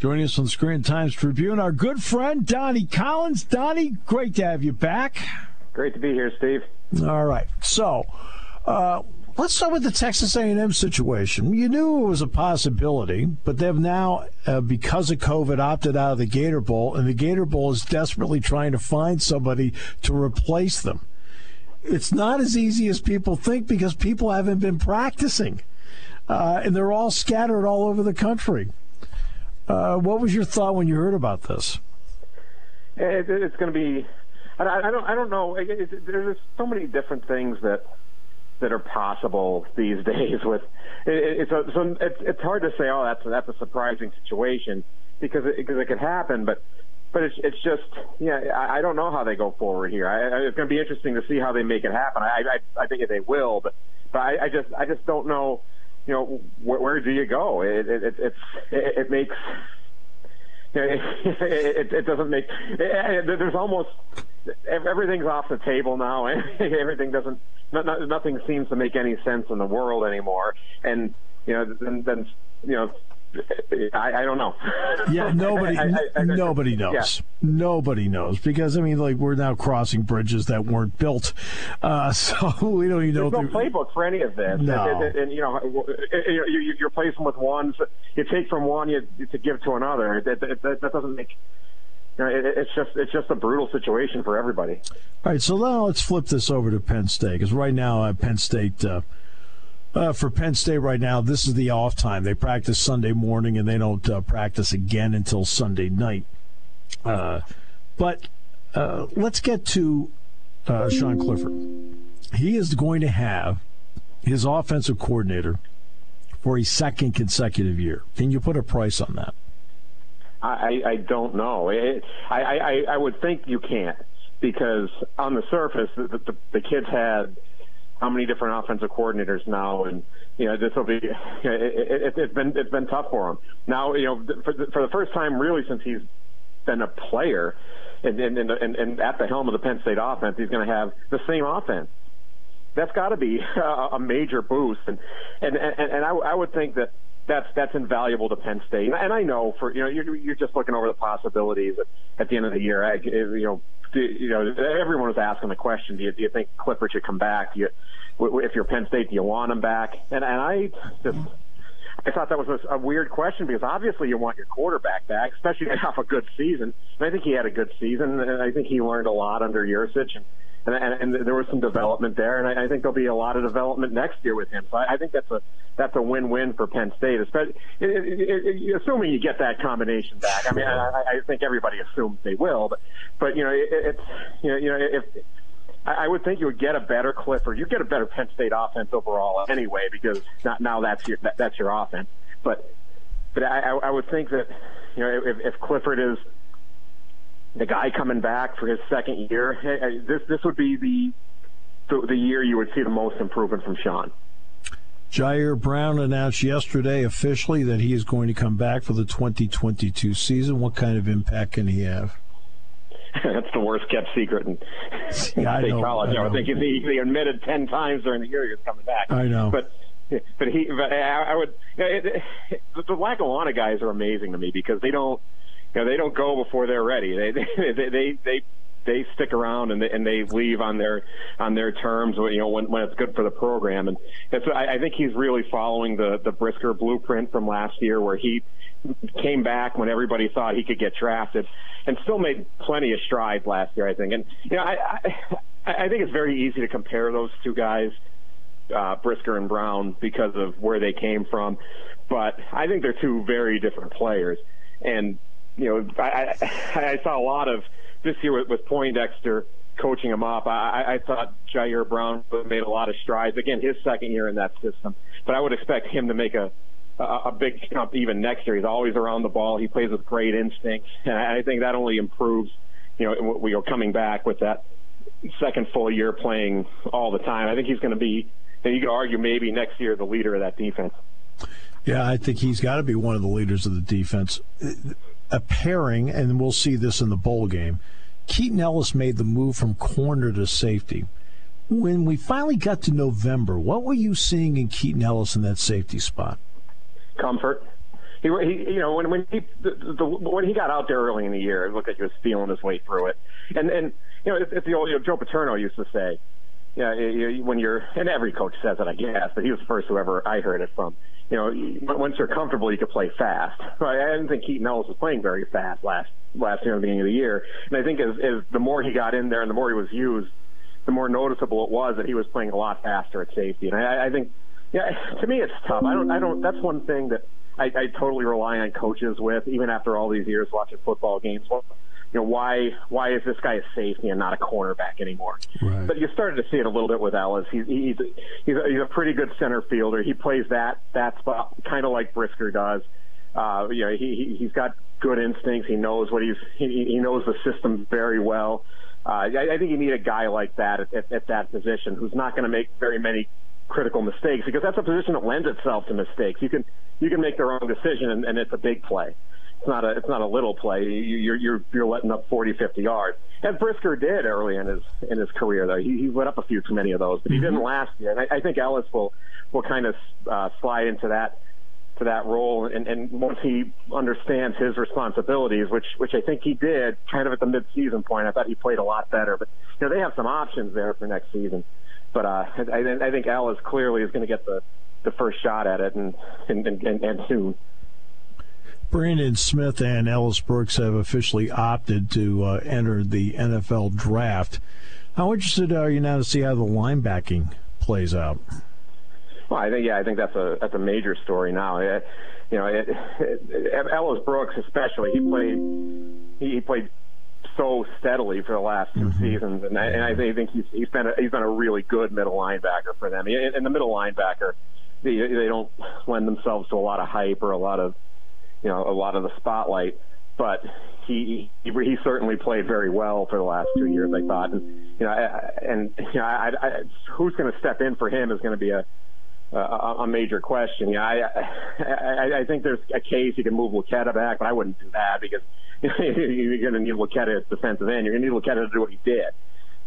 Joining us on the Scranton Times Tribune, our good friend Donnie Collins. Donnie, great to have you back. Great to be here, Steve. All right, so uh, let's start with the Texas A&M situation. You knew it was a possibility, but they've now, uh, because of COVID, opted out of the Gator Bowl, and the Gator Bowl is desperately trying to find somebody to replace them. It's not as easy as people think because people haven't been practicing, uh, and they're all scattered all over the country. Uh, what was your thought when you heard about this? It, it's going to be. I, I, don't. I don't know. It, it, there's so many different things that that are possible these days. With it's a, so it's, it's hard to say. Oh, that's that's a surprising situation because it, because it could happen, but. But it's it's just yeah I, I don't know how they go forward here. I, it's going to be interesting to see how they make it happen. I I, I think they will, but but I, I just I just don't know you know, where, where do you go? It, it, it, it's, it, it makes, it, it it doesn't make, eh, it, it, there's almost, everything's off the table now. Everything doesn't, nothing seems to make any sense in the world anymore. And, you know, then, then you know, I, I, don't know. Yeah, nobody, I, I, nobody knows. Yeah. Nobody knows because I mean, like we're now crossing bridges that weren't built, uh, so we don't even know. There's no playbook for any of this. No. And, and, and you know, you, you're placing with one, you take from one you, to give to another. That, that, that doesn't make. You know, it, it's just it's just a brutal situation for everybody. All right, so now let's flip this over to Penn State because right now uh, Penn State. Uh, uh, for Penn State right now, this is the off time. They practice Sunday morning and they don't uh, practice again until Sunday night. Uh, but uh, let's get to uh, Sean Clifford. He is going to have his offensive coordinator for a second consecutive year. Can you put a price on that? I, I don't know. It, I, I, I would think you can't because on the surface, the, the, the kids had – how many different offensive coordinators now, and you know this will be it, it, it's been it's been tough for him. Now you know for the, for the first time really since he's been a player, and and, and, and at the helm of the Penn State offense, he's going to have the same offense. That's got to be a, major boost, and and and, and I, I would think that that's that's invaluable to Penn State. And I know for you know you're, you're just looking over the possibilities at, at the end of the year. I, you know, you know, everyone was asking the question: Do you, do you think Clifford should come back? Do you, if you're Penn State, do you want him back? And and I just. I thought that was a, weird question because obviously you want your quarterback back, especially off a good season. And I think he had a good season, and I think he learned a lot under Yurcich, and and, and, and there was some development there, and I, I think there'll be a lot of development next year with him. So I, I think that's a that's a win-win for Penn State, especially it, it, it, assuming you get that combination back. I mean, I, I think everybody assumes they will, but but you know, it, it's you know, you know if I would think you would get a better Clifford. You get a better Penn State offense overall anyway because not, now that's your that, that's your offense. But but I, I would think that you know if, if Clifford is the guy coming back for his second year, this this would be the, the year you would see the most improvement from Sean. Ji'Ayir Brown announced yesterday officially that he is going to come back for the 2022 season. What kind of impact can he have? That's the worst kept secret in yeah, I know, college. I, I think he, he admitted ten times during the year he was coming back. I know, but but he but I, I would it, it, the Lackawanna guys are amazing to me because they don't you know they don't go before they're ready. They they they they, they stick around and they, and they leave on their on their terms. You know when when it's good for the program, and that's I, I think he's really following the the Brisker blueprint from last year, where he came back when everybody thought he could get drafted, and still made plenty of strides last year. I think, and you know I I, I think it's very easy to compare those two guys. Uh, Brisker and Brown because of where they came from, but I think they're two very different players. And you know, I, I, I saw a lot of this year with, with Poindexter coaching him up. I, I thought Ji'Ayir Brown made a lot of strides. Again, his second year in that system, but I would expect him to make a a, a big jump even next year. He's always around the ball. He plays with great instincts, and I think that only improves. You know, we are coming back with that second full year playing all the time. I think he's going to be. And you could argue maybe next year the leader of that defense. Yeah, I think he's got to be one of the leaders of the defense a pairing, and we'll see this in the bowl game. Keaton Ellis made the move from corner to safety. When we finally got to November, what were you seeing in Keaton Ellis in that safety spot? Comfort. he, he you know when when he the, the, when he got out there early in the year, it looked like he was feeling his way through it. And and you know it's, it's the old you know, Joe Paterno used to say, yeah, you, when you're and every coach says it, I guess, but he was the first whoever I heard it from. You know, once you're comfortable, you can play fast. Right? I didn't think Keaton Ellis was playing very fast last last year at the beginning of the year, and I think as, as the more he got in there and the more he was used, the more noticeable it was that he was playing a lot faster at safety. And I, I think, yeah, to me it's tough. I don't, I don't. That's one thing that I, I totally rely on coaches with, even after all these years watching football games. Well, you know, why why is this guy a safety and not a cornerback anymore? Right. But you started to see it a little bit with Ellis. He's he's he's a, he's a pretty good center fielder. He plays that that spot kind of like Brisker does. Uh, you know, he he's got good instincts. He knows what he's he, he knows the system very well. Uh, I, I think you need a guy like that at, at, at that position who's not going to make very many critical mistakes because that's a position that lends itself to mistakes. You can you can make the wrong decision and, and it's a big play. It's not a it's not a little play. You, are you're you're letting up 40, 50 yards. As Brisker did early in his in his career, though he, he let up a few too many of those, but he mm-hmm. didn't last year. And I, I think Ellis will will kind of uh, slide into that to that role. And, and once he understands his responsibilities, which which I think he did, kind of at the mid-season point, I thought he played a lot better. But you know they have some options there for next season. But uh, I, I think Ellis clearly is going to get the the first shot at it, and and, and, and soon. Brandon Smith and Ellis Brooks have officially opted to uh, enter the NFL draft. How interested are you now to see how the linebacking plays out? Well, I think yeah, I think that's a that's a major story now. It, you know, it, it, Ellis Brooks especially, he played he played so steadily for the last 2 mm-hmm. seasons, and I, and I think he's he's been a, he's been a really good middle linebacker for them. And the middle linebacker, they, they don't lend themselves to a lot of hype or a lot of you know a lot of the spotlight. But he he, certainly played very well for the last two years. I thought, and you know, I, and you know, I, I, who's going to step in for him is going to be a a, a major question. Yeah, I, I I think there's a case you can move Luketa back, but I wouldn't do that because you're going to need Luketa at defensive end. You're going to need Luketa to do what he did.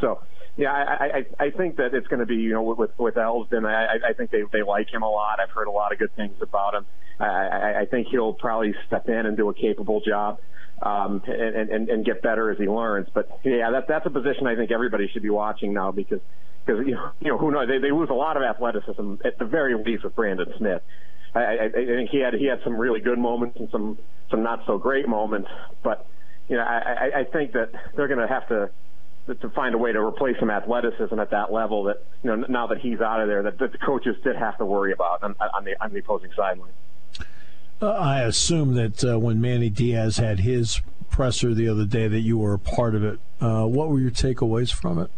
So yeah, I, I, I think that it's going to be, you know, with with Elsdon. I, I think they they like him a lot. I've heard a lot of good things about him. I, I, think he'll probably step in and do a capable job, um, and, and and get better as he learns. But yeah, that that's a position I think everybody should be watching now because because you know, you know who knows they they lose a lot of athleticism at the very least with Brandon Smith. I, I, I think he had he had some really good moments and some some not so great moments, but you know I, I think that they're going to have to to find a way to replace some athleticism at that level that you know now that he's out of there that, that the coaches did have to worry about on, on the on the opposing sideline. Uh, I assume that uh, when Manny Diaz had his presser the other day that you were a part of it. Uh, what were your takeaways from it?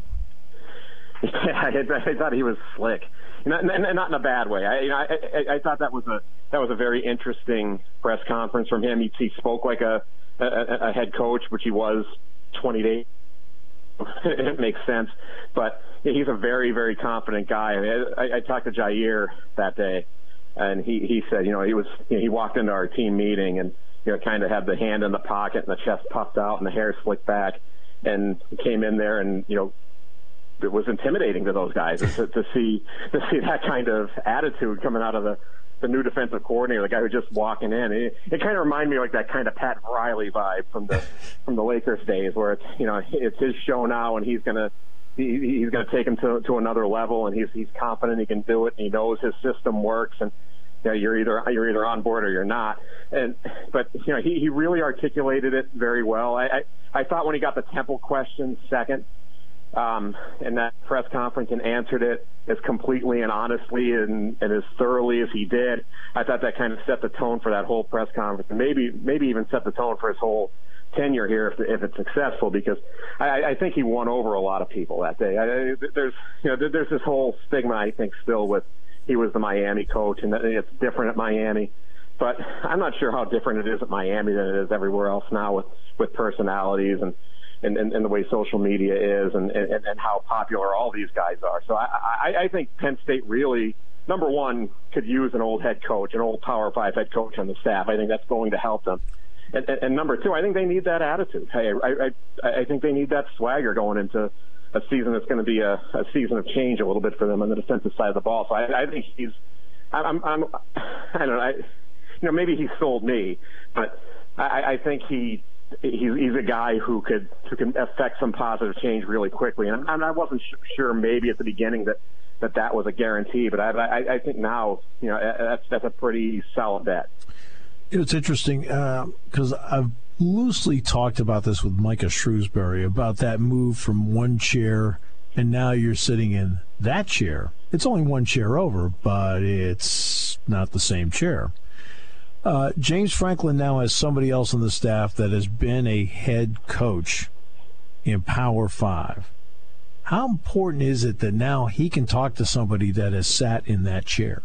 Yeah, I, I thought he was slick, not, not in a bad way. I, you know, I, I, thought that was a that was a very interesting press conference from him. He, he spoke like a, a a head coach, which he was 20 days it makes sense. But he's a very, very confident guy. I, I, I talked to Ji'Ayir that day, and he he said, you know, he was you know, he walked into our team meeting and you know kind of had the hand in the pocket and the chest puffed out and the hair slicked back, and came in there and you know it was intimidating to those guys to, to see to see that kind of attitude coming out of the the new defensive coordinator, the guy who's just walking in. It, it kind of reminded me of like that kind of Pat Riley vibe from the from the Lakers days, where it's you know it's his show now, and he's gonna he, he's gonna take him to to another level, and he's he's confident he can do it, and he knows his system works, and you know, you're either you're either on board or you're not. And but you know he he really articulated it very well. I I, I thought when he got the Temple question second um, in that press conference and answered it as completely and honestly and, and as thoroughly as he did. I thought that kind of set the tone for that whole press conference, and maybe maybe even set the tone for his whole tenure here if, if it's successful. Because I, I think he won over a lot of people that day. I, there's you know there's this whole stigma I think still with he was the Miami coach and it's different at Miami. But I'm not sure how different it is at Miami than it is everywhere else now with with personalities and and, and, and the way social media is and, and, and how popular all these guys are. So I, I, I think Penn State really, number one, could use an old head coach, an old Power Five head coach on the staff. I think that's going to help them. And, and, and number two, I think they need that attitude. Hey, I, I, I think they need that swagger going into a season that's going to be a, a season of change a little bit for them on the defensive side of the ball. So I, I think he's, I'm, I'm, I don't know. I, you know, maybe he sold me, but I, I think he he's, he's a guy who could who can affect some positive change really quickly. And, and I wasn't sure maybe at the beginning that that that was a guarantee, but I, I, I think now you know that's that's a pretty solid bet. It's interesting because uh, I've loosely talked about this with Micah Shrewsberry about that move from one chair and now you're sitting in that chair. It's only one chair over, but it's not the same chair. Uh, James Franklin now has somebody else on the staff that has been a head coach in Power Five. How important is it that now he can talk to somebody that has sat in that chair?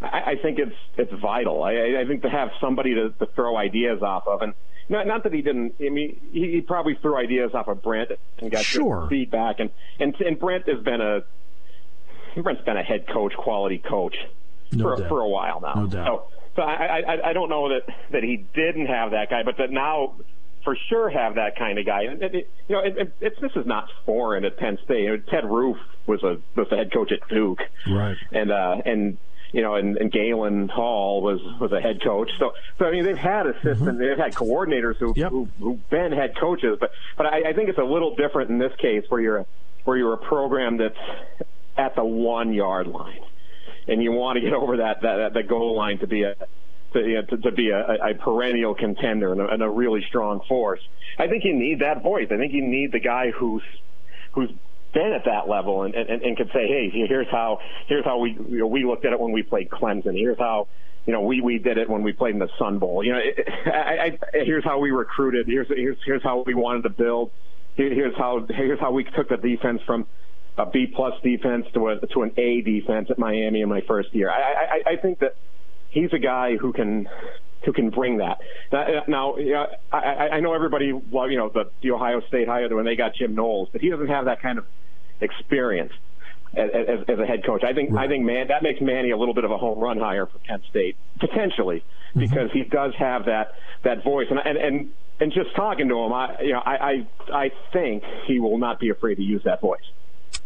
I, I think it's it's vital. I, I think to have somebody to, to throw ideas off of, and not not that he didn't. I mean, he, he probably threw ideas off of Brent and got sure. feedback, and and and Brent has been a Brent's been a head coach, quality coach no for doubt. for a while now. No doubt. So, so I, I I don't know that that he didn't have that guy, but that now for sure have that kind of guy. And it, it, you know, it, it, it's this is not foreign at Penn State. You know, Ted Roof was a was the head coach at Duke, right? And uh, and you know, and, and Galen Hall was was a head coach. So, so I mean, they've had assistants, mm-hmm. they've had coordinators who yep. who who've been head coaches, but but I, I think it's a little different in this case where you're a, where you're a program that's at the one yard line, and you want to get over that that, that goal line to be a to, you know, to, to be a, a perennial contender and a, and a really strong force. I think you need that voice. I think you need the guy who's who's been at that level and, and, and could say, hey, here's how here's how we you know, we looked at it when we played Clemson. Here's how you know we we did it when we played in the Sun Bowl. You know, it, I, I, here's how we recruited. Here's here's here's how we wanted to build. Here, here's how here's how we took the defense from a B plus defense to a to an A defense at Miami in my first year. I I, I think that he's a guy who can who can bring that. Now, now I, I know everybody, well, you know, the, the Ohio State hired when they got Jim Knowles, but he doesn't have that kind of experience as, as, as a head coach. I think right. I think man that makes Manny a little bit of a home run hire for Penn State potentially mm-hmm. because he does have that that voice and and and, and just talking to him, I you know I, I I think he will not be afraid to use that voice.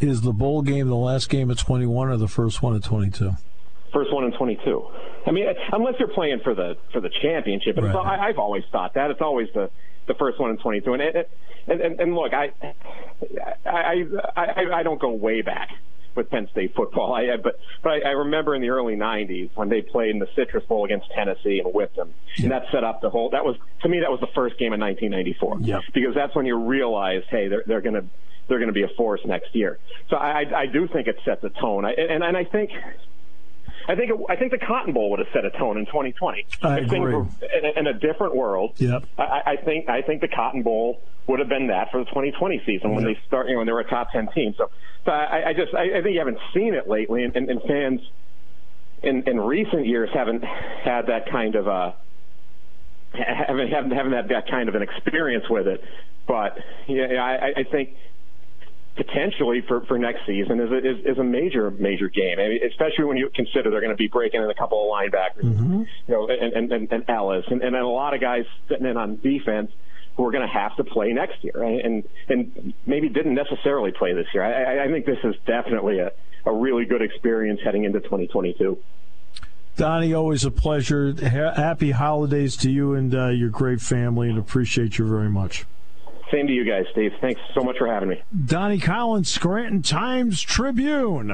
Is the bowl game the last game at 21 or the first one at 22? First one in 22. I mean, unless you're playing for the for the championship, right. I, I've always thought that it's always the the first one in 22. And it, and, and, and look, I, I, I, I don't go way back with Penn State football. I, but but I, I remember in the early '90s when they played in the Citrus Bowl against Tennessee and whipped them, yeah. and that set up the whole. That was to me that was the first game in 1994. Yeah. Because that's when you realize, hey, they're they're going to they're going to be a force next year. So I I, do think it sets a tone. I, and and I think I think it, I think the Cotton Bowl would have set a tone in 2020. I agree. in, a, in a different world, yep. I, I think I think the Cotton Bowl would have been that for the 2020 season when yep. they start, you know, when they were a top 10 team. So, so I, I just I, I think you haven't seen it lately, and, and, and fans in in recent years haven't had that kind of uh haven't haven't haven't had that kind of an experience with it. But yeah, I, I think potentially for, for next season is a, is, is a major major game. I mean, especially when you consider they're going to be breaking in a couple of linebackers, mm-hmm. you know, and and, and Ellis, and, and then a lot of guys sitting in on defense who are going to have to play next year, and and maybe didn't necessarily play this year. I, I think this is definitely a, a really good experience heading into 2022. Donnie, always a pleasure. happy holidays to you and uh, your great family, and appreciate you very much. Same to you guys, Steve. Thanks so much for having me. Donnie Collins, Scranton Times Tribune.